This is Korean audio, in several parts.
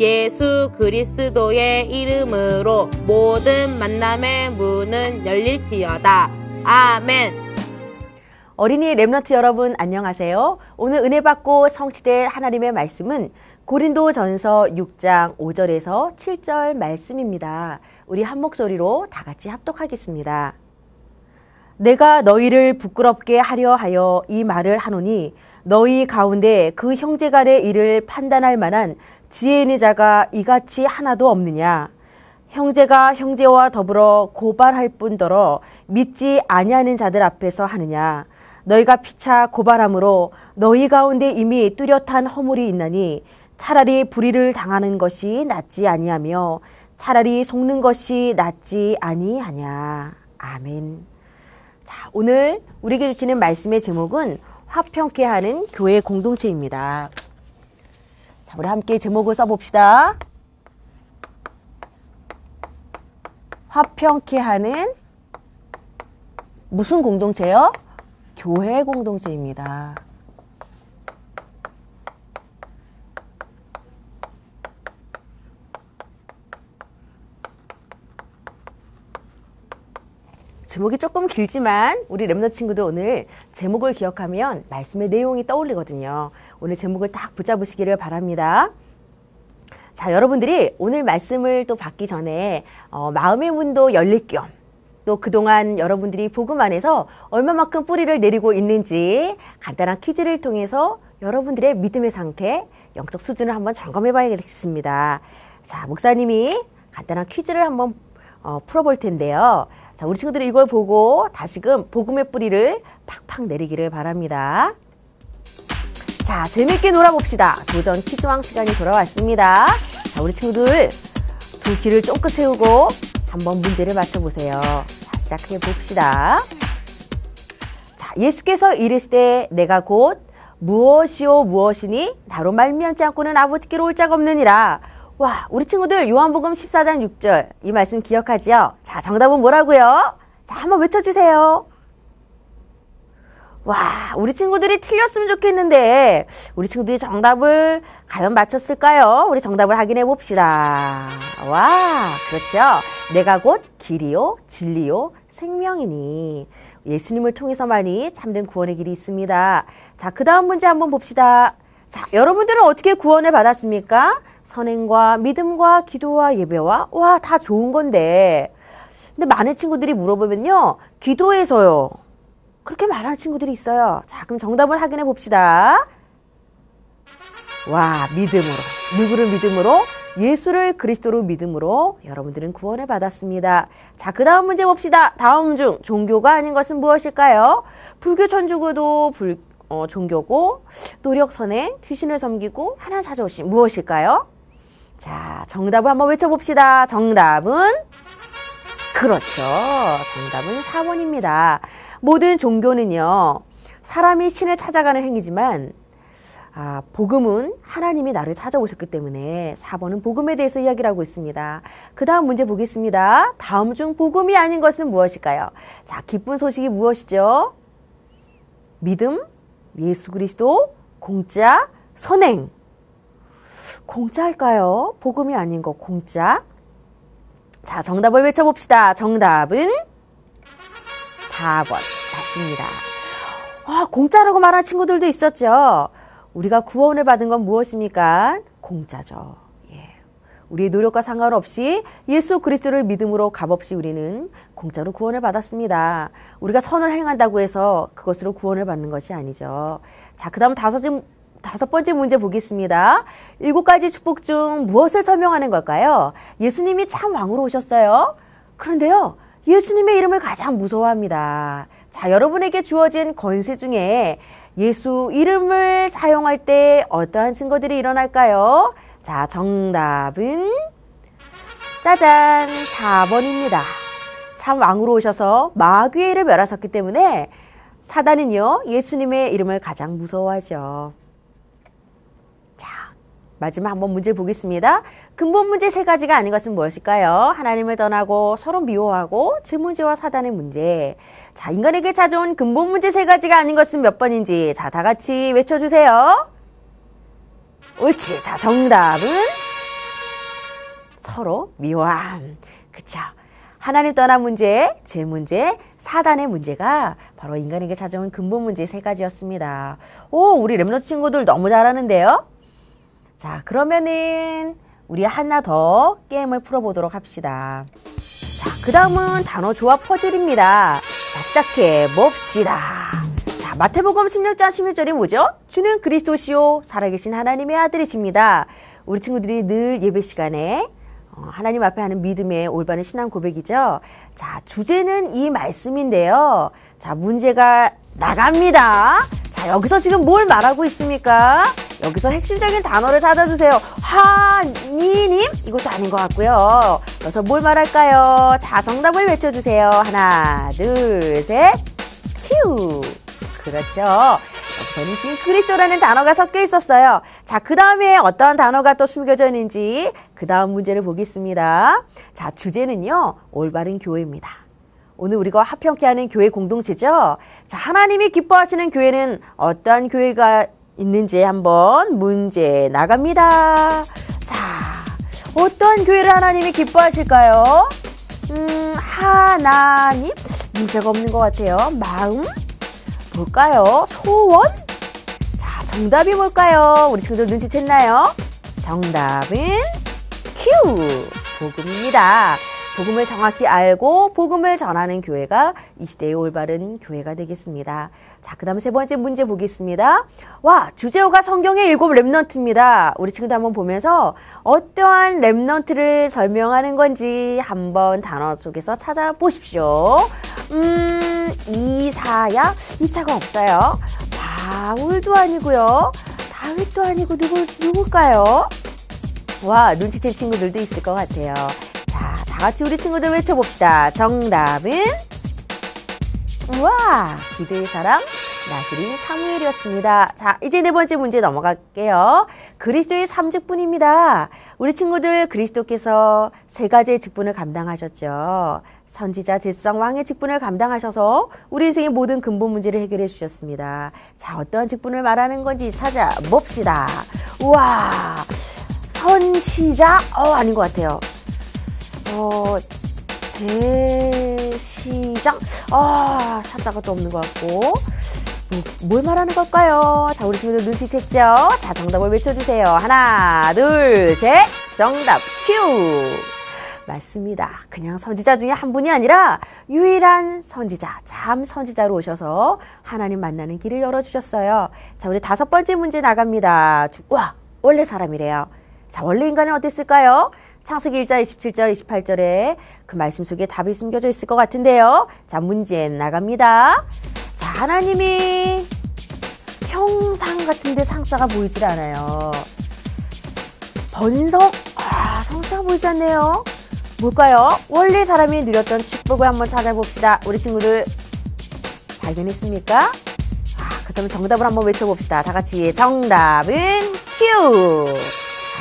예수 그리스도의 이름으로 모든 만남의 문은 열릴지어다. 아멘. 어린이 랩너트 여러분 안녕하세요. 오늘 은혜 받고 성취될 하나님의 말씀은 고린도 전서 6장 5절에서 7절 말씀입니다. 우리 한 목소리로 다 같이 합독하겠습니다. 내가 너희를 부끄럽게 하려 하여 이 말을 하노니 너희 가운데 그 형제 간의 일을 판단할 만한 지혜 있는 자가 이같이 하나도 없느냐 형제가 형제와 더불어 고발할 뿐더러 믿지 아니하는 자들 앞에서 하느냐 너희가 피차 고발함으로 너희 가운데 이미 뚜렷한 허물이 있나니 차라리 불의를 당하는 것이 낫지 아니하며 차라리 속는 것이 낫지 아니하냐. 아멘. 자, 오늘 우리에게 주시는 말씀의 제목은 화평케 하는 교회 공동체입니다. 자, 우리 함께 제목을 써봅시다. 화평케 하는 무슨 공동체요? 교회 공동체입니다. 제목이 조금 길지만 우리 랩너 친구들 오늘 제목을 기억하면 말씀의 내용이 떠올리거든요. 오늘 제목을 딱 붙잡으시기를 바랍니다. 자, 여러분들이 오늘 말씀을 또 받기 전에 어, 마음의 문도 열릴 겸 또 그동안 여러분들이 복음 안에서 얼마만큼 뿌리를 내리고 있는지 간단한 퀴즈를 통해서 여러분들의 믿음의 상태, 영적 수준을 한번 점검해 봐야겠습니다. 자, 목사님이 간단한 퀴즈를 한번 어, 풀어볼 텐데요. 자, 우리 친구들이 이걸 보고 다시금 복음의 뿌리를 팍팍 내리기를 바랍니다. 자, 재밌게 놀아봅시다. 도전 퀴즈왕 시간이 돌아왔습니다. 자, 우리 친구들 두 귀를 쫑긋 세우고 한번 문제를 맞춰보세요. 자, 시작해 봅시다. 자, 예수께서 이르시되 내가 곧 무엇이요 무엇이니 나로 말미암지 않고는 아버지께로 올 자가 없느니라. 와, 우리 친구들 요한복음 14장 6절 이 말씀 기억하지요? 자, 정답은 뭐라고요? 자, 한번 외쳐주세요. 와, 우리 친구들이 틀렸으면 좋겠는데 우리 친구들이 정답을 과연 맞췄을까요? 우리 정답을 확인해 봅시다. 와, 그렇죠. 내가 곧 길이요, 진리요, 생명이니 예수님을 통해서만이 참된 구원의 길이 있습니다. 자, 그 다음 문제 한번 봅시다. 자, 여러분들은 어떻게 구원을 받았습니까? 선행과 믿음과 기도와 예배와 와 다 좋은 건데 근데 많은 친구들이 물어보면요 기도해서요 그렇게 말하는 친구들이 있어요 자 그럼 정답을 확인해 봅시다 와 믿음으로 누구를 믿음으로 예수를 그리스도로 믿음으로 여러분들은 구원을 받았습니다. 자, 그 다음 문제 봅시다. 다음 중 종교가 아닌 것은 무엇일까요? 불교 천주교도 불, 어, 종교고 노력 선행, 귀신을 섬기고 하나 찾아오신 무엇일까요? 자, 정답을 한번 외쳐봅시다. 정답은 그렇죠. 정답은 4번입니다. 모든 종교는요, 사람이 신을 찾아가는 행위지만, 아, 복음은 하나님이 나를 찾아오셨기 때문에 4번은 복음에 대해서 이야기를 하고 있습니다. 그 다음 문제 보겠습니다. 다음 중 복음이 아닌 것은 무엇일까요? 자, 기쁜 소식이 무엇이죠? 믿음, 예수 그리스도, 공짜, 선행. 공짜일까요? 복음이 아닌 거 공짜. 자, 정답을 외쳐봅시다. 정답은 4번. 맞습니다. 아, 공짜라고 말한 친구들도 있었죠. 우리가 구원을 받은 건 무엇입니까? 공짜죠. 예. 우리의 노력과 상관없이 예수 그리스도를 믿음으로 값없이 우리는 공짜로 구원을 받았습니다. 우리가 선을 행한다고 해서 그것으로 구원을 받는 것이 아니죠. 자, 그 다음 다섯, 다섯 번째 문제 보겠습니다. 일곱 가지 축복 중 무엇을 설명하는 걸까요? 예수님이 참 왕으로 오셨어요. 그런데요, 예수님의 이름을 가장 무서워합니다. 자, 여러분에게 주어진 권세 중에 예수 이름을 사용할 때 어떠한 증거들이 일어날까요? 자, 정답은 짜잔 4번입니다. 참 왕으로 오셔서 마귀를 멸하셨기 때문에 사단은요 예수님의 이름을 가장 무서워하죠. 마지막 한번 문제 보겠습니다. 근본 문제 세 가지가 아닌 것은 무엇일까요? 하나님을 떠나고 서로 미워하고 제 문제와 사단의 문제. 자, 인간에게 찾아온 근본 문제 세 가지가 아닌 것은 몇 번인지. 자, 다 같이 외쳐주세요. 옳지. 자, 정답은 서로 미워함. 그쵸. 하나님 떠난 문제, 제 문제, 사단의 문제가 바로 인간에게 찾아온 근본 문제 세 가지였습니다. 오, 우리 랩너 친구들 너무 잘하는데요? 자, 그러면은 우리 하나 더 게임을 풀어보도록 합시다. 자, 그 다음은 단어 조합 퍼즐입니다. 자, 시작해 봅시다. 자, 마태복음 16장 16절이 뭐죠? 주는 그리스도시요 살아계신 하나님의 아들이십니다. 우리 친구들이 늘 예배 시간에 어, 하나님 앞에 하는 믿음의 올바른 신앙 고백이죠. 자, 주제는 이 말씀인데요. 자, 문제가 나갑니다. 자, 여기서 지금 뭘 말하고 있습니까? 여기서 핵심적인 단어를 찾아주세요. 하니님? 이것도 아닌 것 같고요. 여기서 뭘 말할까요? 자, 정답을 외쳐주세요. 하나, 둘, 셋. 큐. 그렇죠. 여기서는 지금 그리스도라는 단어가 섞여 있었어요. 자, 그 다음에 어떤 단어가 또 숨겨져 있는지 그 다음 문제를 보겠습니다. 자, 주제는요, 올바른 교회입니다. 오늘 우리가 합평케 하는 교회 공동체죠. 자, 하나님이 기뻐하시는 교회는 어떠한 교회가 있는지 한번 문제 나갑니다. 자, 어떤 교회를 하나님이 기뻐하실까요? 음, 하나님? 문제가 없는 것 같아요. 마음? 뭘까요? 소원? 자, 정답이 뭘까요? 우리 친구들 눈치챘나요? 정답은 큐! 복음입니다. 복음을 정확히 알고 복음을 전하는 교회가 이 시대의 올바른 교회가 되겠습니다. 자, 그 다음 세 번째 문제 보겠습니다. 와, 주제어가 성경의 일곱 랩넌트입니다. 우리 친구들 한번 보면서 어떠한 랩넌트를 설명하는 건지 한번 단어 속에서 찾아보십시오. 음, 이사야? 이차가 없어요. 바울도 아니고요. 다윗도 아니고 누구, 누굴까요? 와, 눈치챈 친구들도 있을 것 같아요. 자, 다 같이 우리 친구들 외쳐봅시다. 정답은 우와! 기대의 사람 나시린 사무엘이었습니다. 자, 이제 네 번째 문제 넘어갈게요. 그리스도의 삼직분입니다. 우리 친구들 그리스도께서 세 가지의 직분을 감당하셨죠. 선지자, 제사장, 왕의 직분을 감당하셔서 우리 인생의 모든 근본 문제를 해결해 주셨습니다. 자, 어떠한 직분을 말하는 건지 찾아봅시다. 우와! 선시자? 어, 아닌 것 같아요. 어, 제 시장? 아, 사자가 또 없는 것 같고. 뭐, 뭘 말하는 걸까요? 자, 우리 친구들 눈치챘죠? 자, 정답을 외쳐주세요. 하나, 둘, 셋. 정답, 큐! 맞습니다. 그냥 선지자 중에 한 분이 아니라 유일한 선지자, 참 선지자로 오셔서 하나님 만나는 길을 열어주셨어요. 자, 우리 다섯 번째 문제 나갑니다. 와, 원래 사람이래요. 자, 원래 인간은 어땠을까요? 창세기 1장 27절 28절에 그 말씀 속에 답이 숨겨져 있을 것 같은데요. 자, 문제 나갑니다. 자, 하나님이 형상 같은데 상자가 보이질 않아요. 번성? 아, 성자가 보이지 않네요. 뭘까요? 원래 사람이 누렸던 축복을 한번 찾아봅시다. 우리 친구들 발견했습니까? 아, 그렇다면 정답을 한번 외쳐봅시다. 다 같이 정답은 큐!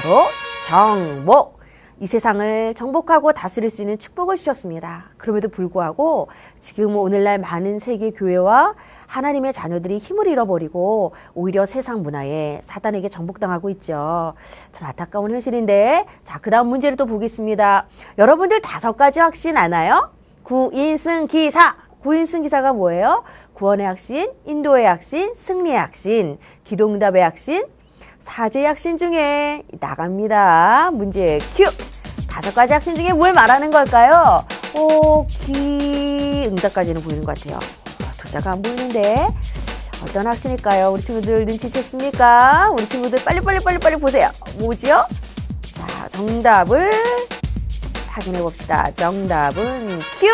바로 정복. 이 세상을 정복하고 다스릴 수 있는 축복을 주셨습니다. 그럼에도 불구하고 지금 오늘날 많은 세계 교회와 하나님의 자녀들이 힘을 잃어버리고 오히려 세상 문화에 사단에게 정복당하고 있죠. 참 안타까운 현실인데 자, 그 다음 문제를 또 보겠습니다. 여러분들 다섯 가지 확신 아나요? 구인승 기사. 구인승 기사가 뭐예요? 구원의 확신, 인도의 확신, 승리의 확신, 기도응답의 확신, 사제의 확신 중에 나갑니다. 문제 큐! 다섯 가지 확신 중에 뭘 말하는 걸까요? 오, 기, 응답까지는 보이는 것 같아요. 도자가 안 보이는데. 어떤 확신일까요? 우리 친구들 눈치챘습니까? 우리 친구들 빨리 빨리 빨리 빨리 보세요. 뭐지요? 자, 정답을 확인해 봅시다. 정답은 큐!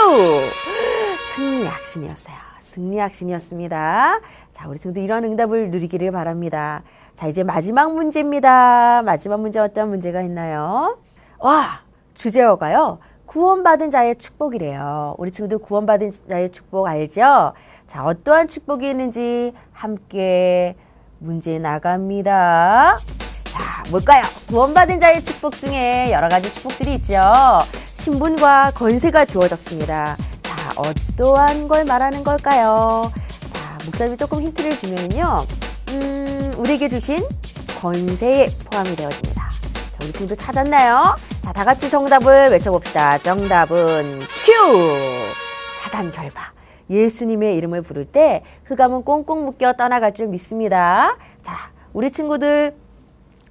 승리 확신이었어요. 승리 확신이었습니다. 자, 우리 친구들 이런 응답을 누리기를 바랍니다. 자, 이제 마지막 문제입니다. 마지막 문제 어떤 문제가 있나요? 와, 주제어가요. 구원받은 자의 축복이래요. 우리 친구들 구원받은 자의 축복 알죠? 자, 어떠한 축복이 있는지 함께 문제 나갑니다. 자, 뭘까요? 구원받은 자의 축복 중에 여러 가지 축복들이 있죠. 신분과 권세가 주어졌습니다. 자, 어떠한 걸 말하는 걸까요? 자, 목사님이 조금 힌트를 주면요. 음, 우리에게 주신 권세에 포함이 되어집니다. 자, 우리 친구들 찾았나요? 자, 다 같이 정답을 외쳐봅시다. 정답은 큐! 사단 결박. 예수님의 이름을 부를 때 흑암은 꽁꽁 묶여 떠나갈 줄 믿습니다. 자, 우리 친구들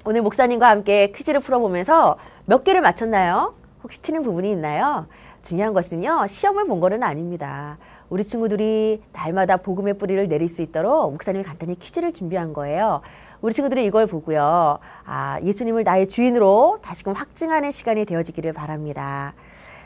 오늘 목사님과 함께 퀴즈를 풀어보면서 몇 개를 맞췄나요? 혹시 틀린 부분이 있나요? 중요한 것은요, 시험을 본 거는 아닙니다. 우리 친구들이 날마다 복음의 뿌리를 내릴 수 있도록 목사님이 간단히 퀴즈를 준비한 거예요. 우리 친구들이 이걸 보고요. 아, 예수님을 나의 주인으로 다시금 확증하는 시간이 되어지기를 바랍니다.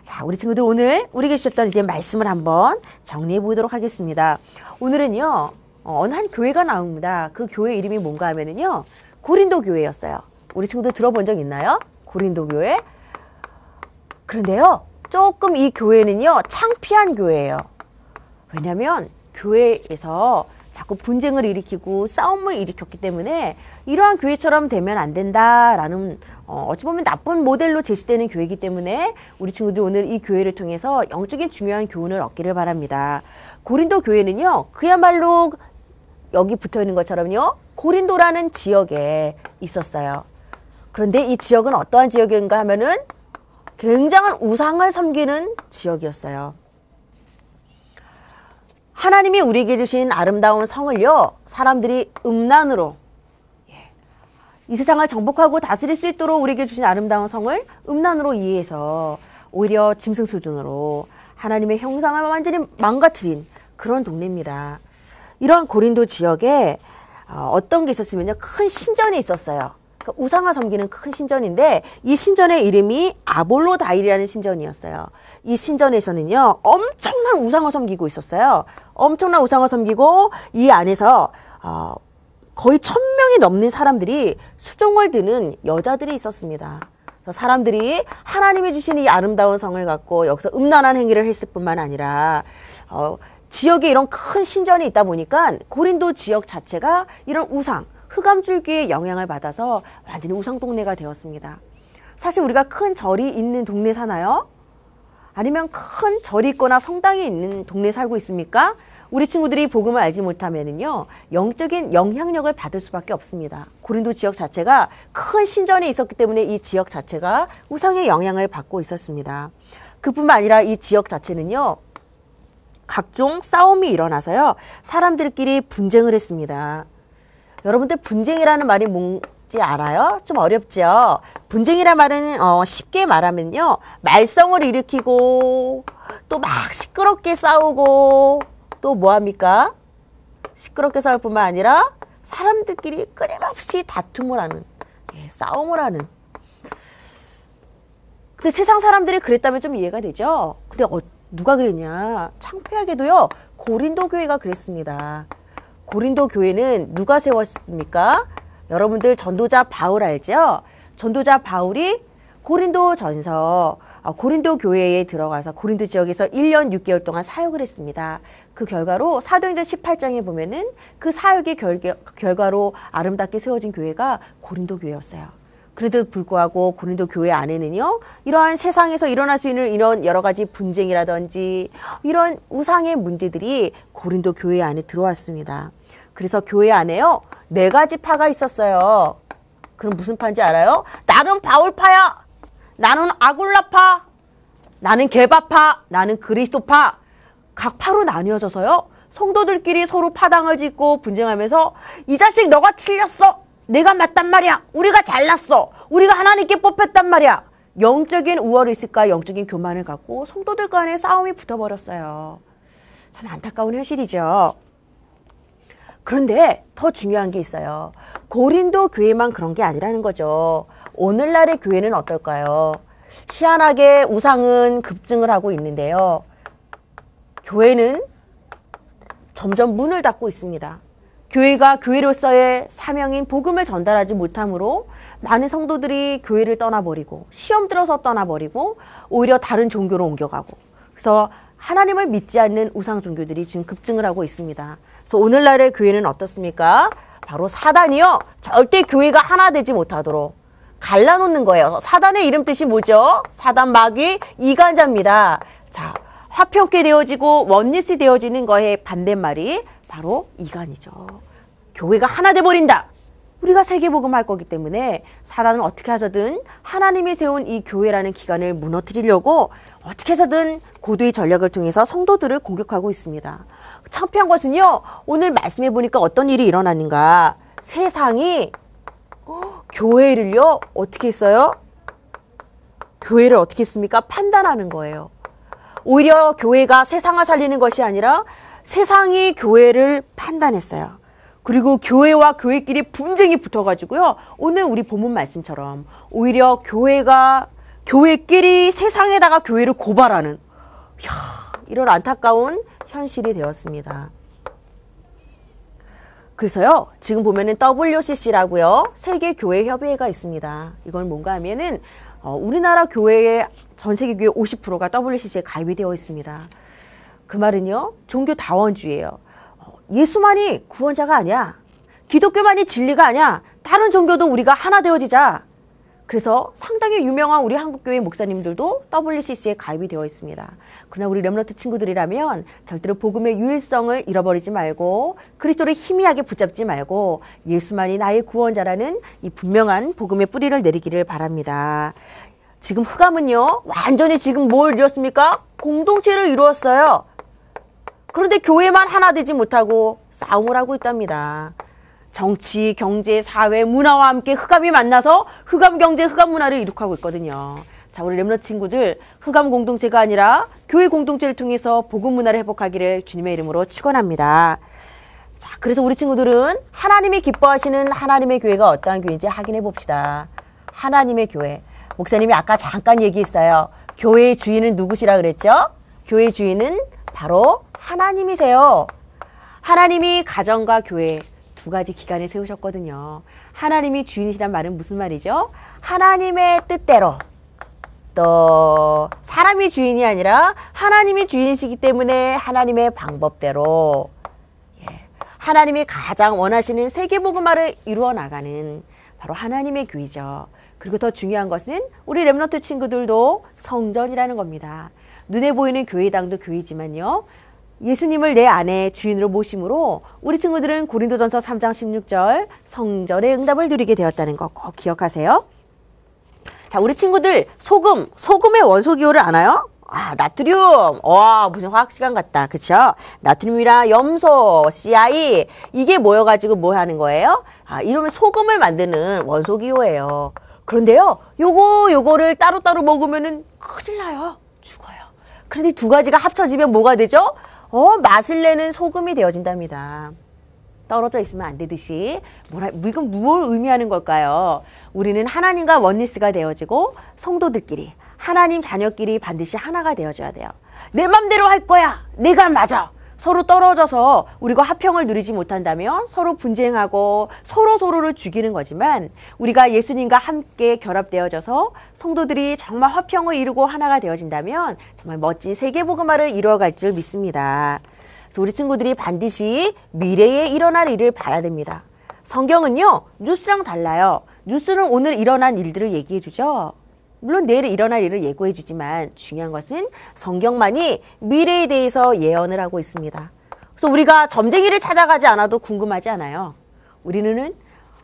자, 우리 친구들 오늘 우리에게 주셨던 이제 말씀을 한번 정리해 보도록 하겠습니다. 오늘은요, 어, 어느 한 교회가 나옵니다. 그 교회 이름이 뭔가 하면은요, 고린도 교회였어요. 우리 친구들 들어본 적 있나요? 고린도 교회? 그런데요, 조금 이 교회는요, 창피한 교회예요. 왜냐면 교회에서 자꾸 분쟁을 일으키고 싸움을 일으켰기 때문에 이러한 교회처럼 되면 안 된다라는 어, 어찌 보면 나쁜 모델로 제시되는 교회이기 때문에 우리 친구들 오늘 이 교회를 통해서 영적인 중요한 교훈을 얻기를 바랍니다. 고린도 교회는요, 그야말로 여기 붙어 있는 것처럼요, 고린도라는 지역에 있었어요. 그런데 이 지역은 어떠한 지역인가 하면은 굉장한 우상을 섬기는 지역이었어요. 하나님이 우리에게 주신 아름다운 성을요, 사람들이 음란으로, 예, 이 세상을 정복하고 다스릴 수 있도록 우리에게 주신 아름다운 성을 음란으로 이해해서 오히려 짐승 수준으로 하나님의 형상을 완전히 망가뜨린 그런 동네입니다. 이런 고린도 지역에 어, 어떤 게 있었으면요, 큰 신전이 있었어요. 그러니까 우상을 섬기는 큰 신전인데 이 신전의 이름이 아볼로 다일이라는 신전이었어요. 이 신전에서는요 엄청난 우상을 섬기고 있었어요. 엄청난 우상을 섬기고 이 안에서 어, 거의 천 명이 넘는 사람들이 수종을 드는 여자들이 있었습니다. 사람들이 하나님이 주신 이 아름다운 성을 갖고 여기서 음란한 행위를 했을 뿐만 아니라 어, 지역에 이런 큰 신전이 있다 보니까 고린도 지역 자체가 이런 우상, 흑암줄기의 영향을 받아서 완전히 우상 동네가 되었습니다. 사실 우리가 큰 절이 있는 동네 사나요? 아니면 큰 절이 있거나 성당이 있는 동네 살고 있습니까? 우리 친구들이 복음을 알지 못하면은요 영적인 영향력을 받을 수밖에 없습니다. 고린도 지역 자체가 큰 신전이 있었기 때문에 이 지역 자체가 우상의 영향을 받고 있었습니다. 그뿐만 아니라 이 지역 자체는요 각종 싸움이 일어나서요 사람들끼리 분쟁을 했습니다. 여러분들 분쟁이라는 말이 뭔지 알아요? 좀 어렵죠? 분쟁이란 말은 어, 쉽게 말하면요. 말썽을 일으키고 또 막 시끄럽게 싸우고 또 뭐합니까? 시끄럽게 싸울 뿐만 아니라 사람들끼리 끊임없이 다툼을 하는 예, 싸움을 하는 근데 세상 사람들이 그랬다면 좀 이해가 되죠? 근데 어, 누가 그랬냐? 창피하게도요. 고린도 교회가 그랬습니다. 고린도 교회는 누가 세웠습니까? 여러분들 전도자 바울 알죠? 전도자 바울이 고린도 전서 어, 고린도 교회에 들어가서 고린도 지역에서 1년 6개월 동안 사역을 했습니다. 그 결과로 사도행전 18장에 보면은 그 사역의 결, 결과로 아름답게 세워진 교회가 고린도 교회였어요. 그래도 불구하고 고린도 교회 안에는요, 이러한 세상에서 일어날 수 있는 이런 여러 가지 분쟁이라든지 이런 우상의 문제들이 고린도 교회 안에 들어왔습니다. 그래서 교회 안에요, 네 가지 파가 있었어요. 그럼 무슨 파인지 알아요? 나는 바울파야! 나는 아굴라파! 나는 개바파! 나는 그리스도파! 각 파로 나뉘어져서요, 성도들끼리 서로 파당을 짓고 분쟁하면서 이 자식 너가 틀렸어! 내가 맞단 말이야. 우리가 잘났어. 우리가 하나님께 뽑혔단 말이야. 영적인 우월이 있을까 영적인 교만을 갖고 성도들 간에 싸움이 붙어버렸어요. 참 안타까운 현실이죠. 그런데 더 중요한 게 있어요. 고린도 교회만 그런 게 아니라는 거죠. 오늘날의 교회는 어떨까요? 희한하게 우상은 급증을 하고 있는데요. 교회는 점점 문을 닫고 있습니다. 교회가 교회로서의 사명인 복음을 전달하지 못함으로 많은 성도들이 교회를 떠나버리고 시험 들어서 떠나버리고 오히려 다른 종교로 옮겨가고 그래서 하나님을 믿지 않는 우상 종교들이 지금 급증을 하고 있습니다. 그래서 오늘날의 교회는 어떻습니까? 바로 사단이요. 절대 교회가 하나 되지 못하도록 갈라놓는 거예요. 사단의 이름 뜻이 뭐죠? 사단 마귀 이간자입니다. 자, 화평케 되어지고 원리스 되어지는 거에 반대말이 바로 이간이죠. 교회가 하나 돼 버린다. 우리가 세계복음 할 거기 때문에 사단은 어떻게 하서든 하나님이 세운 이 교회라는 기관을 무너뜨리려고 어떻게 해서든 고도의 전략을 통해서 성도들을 공격하고 있습니다. 창피한 것은요, 오늘 말씀해 보니까 어떤 일이 일어났는가. 세상이 어, 교회를요, 어떻게 했어요? 교회를 어떻게 했습니까? 판단하는 거예요. 오히려 교회가 세상을 살리는 것이 아니라 세상이 교회를 판단했어요. 그리고 교회와 교회끼리 분쟁이 붙어가지고요. 오늘 우리 본문 말씀처럼 오히려 교회가 교회끼리 세상에다가 교회를 고발하는 이야, 이런 안타까운 현실이 되었습니다. 그래서요, 지금 보면은 WCC라고요, 세계교회협의회가 있습니다. 이건 뭔가 하면은, 어, 우리나라 교회의 전 세계 교회 50%가 WCC에 가입이 되어 있습니다. 그 말은요, 종교 다원주의예요. 어, 예수만이 구원자가 아니야. 기독교만이 진리가 아니야. 다른 종교도 우리가 하나 되어지자. 그래서 상당히 유명한 우리 한국교회 목사님들도 WCC에 가입이 되어 있습니다. 그러나 우리 렘너트 친구들이라면 절대로 복음의 유일성을 잃어버리지 말고 그리스도를 희미하게 붙잡지 말고 예수만이 나의 구원자라는 이 분명한 복음의 뿌리를 내리기를 바랍니다. 지금 흑암은요, 완전히 지금 뭘 이뤘습니까? 공동체를 이루었어요. 그런데 교회만 하나 되지 못하고 싸움을 하고 있답니다. 정치, 경제, 사회, 문화와 함께 흑암이 만나서 흑암 경제, 흑암 문화를 이룩하고 있거든요. 자, 우리 렘너 친구들, 흑암 공동체가 아니라 교회 공동체를 통해서 복음 문화를 회복하기를 주님의 이름으로 축원합니다. 자, 그래서 우리 친구들은 하나님이 기뻐하시는 하나님의 교회가 어떠한 교회인지 확인해 봅시다. 하나님의 교회. 목사님이 아까 잠깐 얘기했어요. 교회의 주인은 누구시라 그랬죠? 교회 주인은 바로 하나님이세요. 하나님이 가정과 교회 두 가지 기관을 세우셨거든요. 하나님이 주인이시란 말은 무슨 말이죠? 하나님의 뜻대로 또 사람이 주인이 아니라 하나님이 주인이시기 때문에 하나님의 방법대로 예, 하나님이 가장 원하시는 세계복음화를 이루어 나가는 바로 하나님의 교회죠. 그리고 더 중요한 것은 우리 렘너트 친구들도 성전이라는 겁니다. 눈에 보이는 교회당도 교회지만요. 예수님을 내 안에 주인으로 모심으로 우리 친구들은 고린도전서 3장 16절 성전의 응답을 누리게 되었다는 거 꼭 기억하세요. 자, 우리 친구들 소금, 소금의 원소 기호를 아나요? 아, 나트륨. 와, 무슨 화학 시간 같다. 그쵸? 나트륨이랑 염소, CI 이게 모여 가지고 뭐 하는 거예요? 아, 이러면 소금을 만드는 원소 기호예요. 그런데요. 요거 요거를 따로따로 먹으면은 큰일 나요. 죽어요. 그런데 두 가지가 합쳐지면 뭐가 되죠? 어, 맛을 내는 소금이 되어진답니다. 떨어져 있으면 안 되듯이 뭐라 이건 뭘 의미하는 걸까요? 우리는 하나님과 원리스가 되어지고 성도들끼리 하나님 자녀끼리 반드시 하나가 되어줘야 돼요. 내 맘대로 할 거야. 내가 맞아. 서로 떨어져서 우리가 화평을 누리지 못한다면 서로 분쟁하고 서로 서로를 죽이는 거지만 우리가 예수님과 함께 결합되어져서 성도들이 정말 화평을 이루고 하나가 되어진다면 정말 멋진 세계복음화를 이루어갈 줄 믿습니다. 그래서 우리 친구들이 반드시 미래에 일어날 일을 봐야 됩니다. 성경은요, 뉴스랑 달라요. 뉴스는 오늘 일어난 일들을 얘기해 주죠. 물론 내일 일어날 일을 예고해 주지만 중요한 것은 성경만이 미래에 대해서 예언을 하고 있습니다. 그래서 우리가 점쟁이를 찾아가지 않아도 궁금하지 않아요. 우리는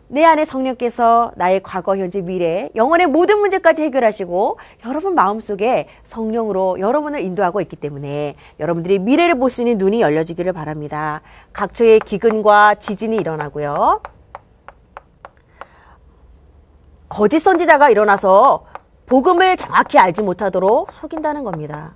내 안에 성령께서 나의 과거, 현재, 미래, 영혼의 모든 문제까지 해결하시고 여러분 마음속에 성령으로 여러분을 인도하고 있기 때문에 여러분들이 미래를 볼 수 있는 눈이 열려지기를 바랍니다. 각초의 기근과 지진이 일어나고요. 거짓 선지자가 일어나서 복음을 정확히 알지 못하도록 속인다는 겁니다.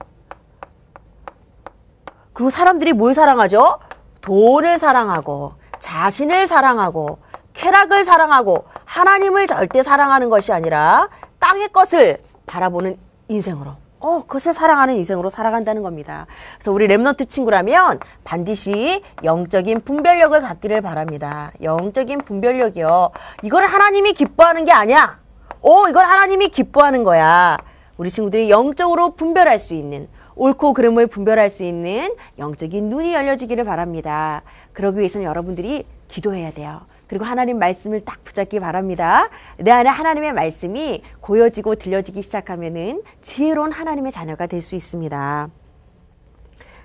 그리고 사람들이 뭘 사랑하죠? 돈을 사랑하고 자신을 사랑하고 쾌락을 사랑하고 하나님을 절대 사랑하는 것이 아니라 땅의 것을 바라보는 인생으로 어, 그것을 사랑하는 인생으로 살아간다는 겁니다. 그래서 우리 Remnant 친구라면 반드시 영적인 분별력을 갖기를 바랍니다. 영적인 분별력이요. 이걸 하나님이 기뻐하는 게 아니야. 오, 이걸 하나님이 기뻐하는 거야. 우리 친구들이 영적으로 분별할 수 있는 옳고 그름을 분별할 수 있는 영적인 눈이 열려지기를 바랍니다. 그러기 위해서는 여러분들이 기도해야 돼요. 그리고 하나님 말씀을 딱 붙잡기 바랍니다. 내 안에 하나님의 말씀이 고여지고 들려지기 시작하면은 지혜로운 하나님의 자녀가 될 수 있습니다.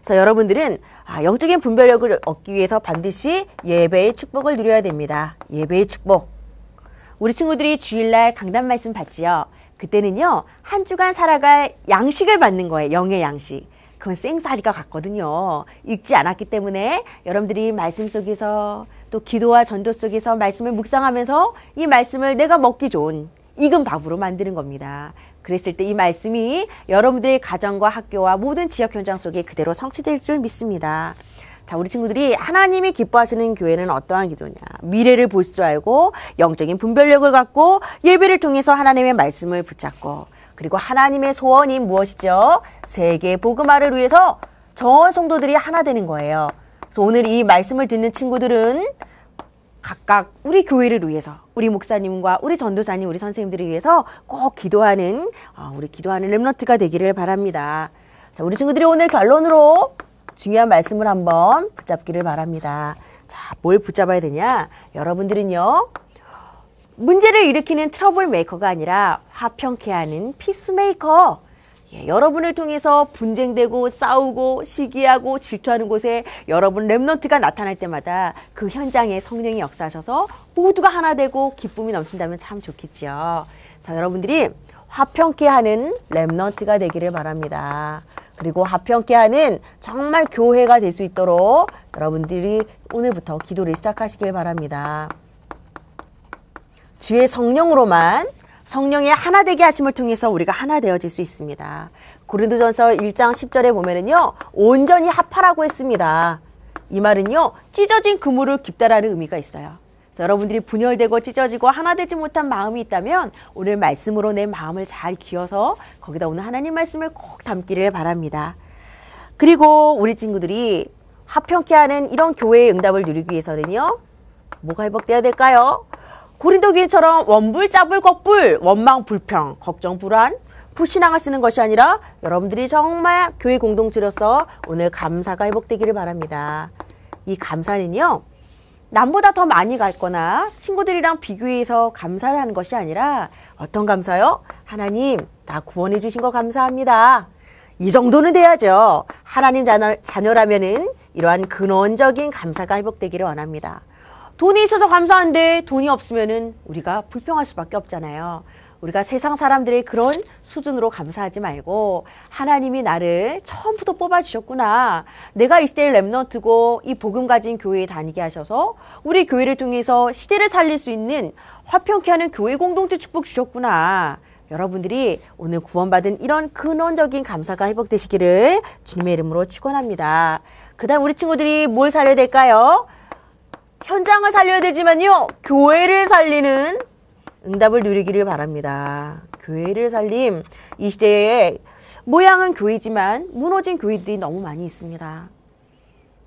그래서 여러분들은 아, 영적인 분별력을 얻기 위해서 반드시 예배의 축복을 누려야 됩니다. 예배의 축복. 우리 친구들이 주일날 강단 말씀 받지요. 그때는요, 한 주간 살아갈 양식을 받는 거예요. 영의 양식. 그건 생사리가 같거든요. 읽지 않았기 때문에 여러분들이 말씀 속에서 또 기도와 전도 속에서 말씀을 묵상하면서 이 말씀을 내가 먹기 좋은 익은 밥으로 만드는 겁니다. 그랬을 때 이 말씀이 여러분들의 가정과 학교와 모든 지역 현장 속에 그대로 성취될 줄 믿습니다. 자, 우리 친구들이 하나님이 기뻐하시는 교회는 어떠한 기도냐? 미래를 볼 줄 알고 영적인 분별력을 갖고 예배를 통해서 하나님의 말씀을 붙잡고 그리고 하나님의 소원이 무엇이죠? 세계 복음화를 위해서 전 성도들이 하나 되는 거예요. 그래서 오늘 이 말씀을 듣는 친구들은 각각 우리 교회를 위해서 우리 목사님과 우리 전도사님 우리 선생님들을 위해서 꼭 기도하는 어, 우리 기도하는 렘너트가 되기를 바랍니다. 자, 우리 친구들이 오늘 결론으로 중요한 말씀을 한번 붙잡기를 바랍니다. 자, 뭘 붙잡아야 되냐? 여러분들은요, 문제를 일으키는 troublemaker가 아니라 화평케 하는 peacemaker. 예, 여러분을 통해서 분쟁되고 싸우고 시기하고 질투하는 곳에 여러분 Remnant가 나타날 때마다 그 현장에 성령이 역사하셔서 모두가 하나 되고 기쁨이 넘친다면 참 좋겠지요. 자, 여러분들이 화평케 하는 Remnant가 되기를 바랍니다. 그리고 화평케 하는 정말 교회가 될 수 있도록 여러분들이 오늘부터 기도를 시작하시길 바랍니다. 주의 성령으로만 성령의 하나 되게 하심을 통해서 우리가 하나 되어질 수 있습니다. 고린도전서 1장 10절에 보면은요. 온전히 합하라고 했습니다. 이 말은요. 찢어진 그물을 깁다라는 의미가 있어요. 여러분들이 분열되고 찢어지고 하나 되지 못한 마음이 있다면 오늘 말씀으로 내 마음을 잘 기어서 거기다 오늘 하나님 말씀을 꼭 담기를 바랍니다. 그리고 우리 친구들이 화평케 하는 이런 교회의 응답을 누리기 위해서는요. 뭐가 회복돼야 될까요? 고린도 교회처럼 원불, 짜불, 겁불, 원망, 불평, 걱정, 불안, 불신앙을 쓰는 것이 아니라 여러분들이 정말 교회 공동체로서 오늘 감사가 회복되기를 바랍니다. 이 감사는요. 남보다 더 많이 갔거나 친구들이랑 비교해서 감사를 하는 것이 아니라 어떤 감사요? 하나님, 나 구원해 주신 거 감사합니다. 이 정도는 돼야죠. 하나님 자녀, 자녀라면은 이러한 근원적인 감사가 회복되기를 원합니다. 돈이 있어서 감사한데 돈이 없으면은 우리가 불평할 수밖에 없잖아요. 우리가 세상 사람들의 그런 수준으로 감사하지 말고 하나님이 나를 처음부터 뽑아주셨구나. 내가 이 시대의 랩넌트고 이 복음 가진 교회에 다니게 하셔서 우리 교회를 통해서 시대를 살릴 수 있는 화평케 하는 교회 공동체 축복 주셨구나. 여러분들이 오늘 구원받은 이런 근원적인 감사가 회복되시기를 주님의 이름으로 축원합니다. 그다음 우리 친구들이 뭘 살려야 될까요? 현장을 살려야 되지만요. 교회를 살리는 응답을 누리기를 바랍니다. 교회를 살림 이 시대에 모양은 교회지만 무너진 교회들이 너무 많이 있습니다.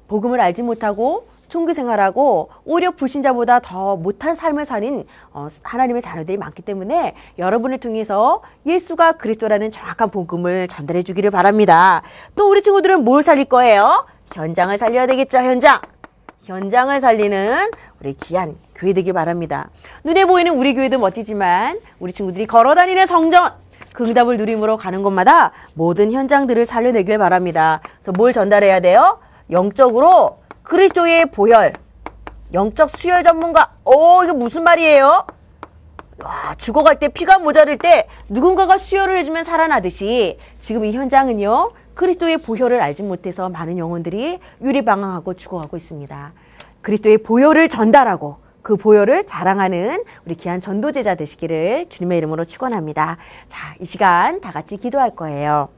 복음을 알지 못하고 종교 생활하고 오히려 불신자보다 더 못한 삶을 사는 어, 하나님의 자녀들이 많기 때문에 여러분을 통해서 예수가 그리스도라는 정확한 복음을 전달해 주기를 바랍니다. 또 우리 친구들은 뭘 살릴 거예요? 현장을 살려야 되겠죠, 현장. 현장을 살리는 우리 귀한 교회 되길 바랍니다. 눈에 보이는 우리 교회도 멋지지만 우리 친구들이 걸어 다니는 성전 그 응답을 누림으로 가는 곳마다 모든 현장들을 살려내길 바랍니다. 그래서 뭘 전달해야 돼요? 영적으로 그리스도의 보혈, 영적 수혈 전문가. 오, 이거 무슨 말이에요? 와, 죽어갈 때 피가 모자랄 때 누군가가 수혈을 해주면 살아나듯이 지금 이 현장은요 그리스도의 보혈을 알지 못해서 많은 영혼들이 유리방황하고 죽어가고 있습니다. 그리스도의 보혈을 전달하고 그 보혈을 자랑하는 우리 귀한 전도제자 되시기를 주님의 이름으로 축원합니다. 자, 이 시간 다 같이 기도할 거예요.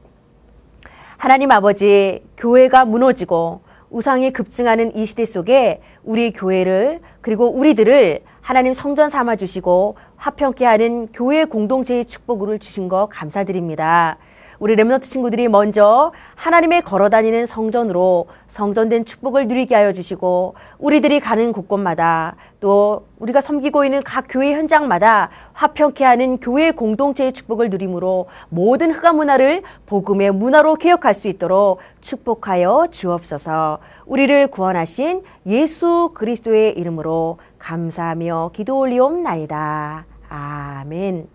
하나님 아버지, 교회가 무너지고 우상이 급증하는 이 시대 속에 우리 교회를 그리고 우리들을 하나님 성전 삼아 주시고 화평케 하는 교회 공동체의 축복을 주신 거 감사드립니다. 우리 렘너트 친구들이 먼저 하나님의 걸어다니는 성전으로 성전된 축복을 누리게 하여 주시고 우리들이 가는 곳곳마다 또 우리가 섬기고 있는 각 교회 현장마다 화평케 하는 교회 공동체의 축복을 누림으로 모든 흑암 문화를 복음의 문화로 개혁할 수 있도록 축복하여 주옵소서. 우리를 구원하신 예수 그리스도의 이름으로 감사하며 기도 올리옵나이다. 아멘.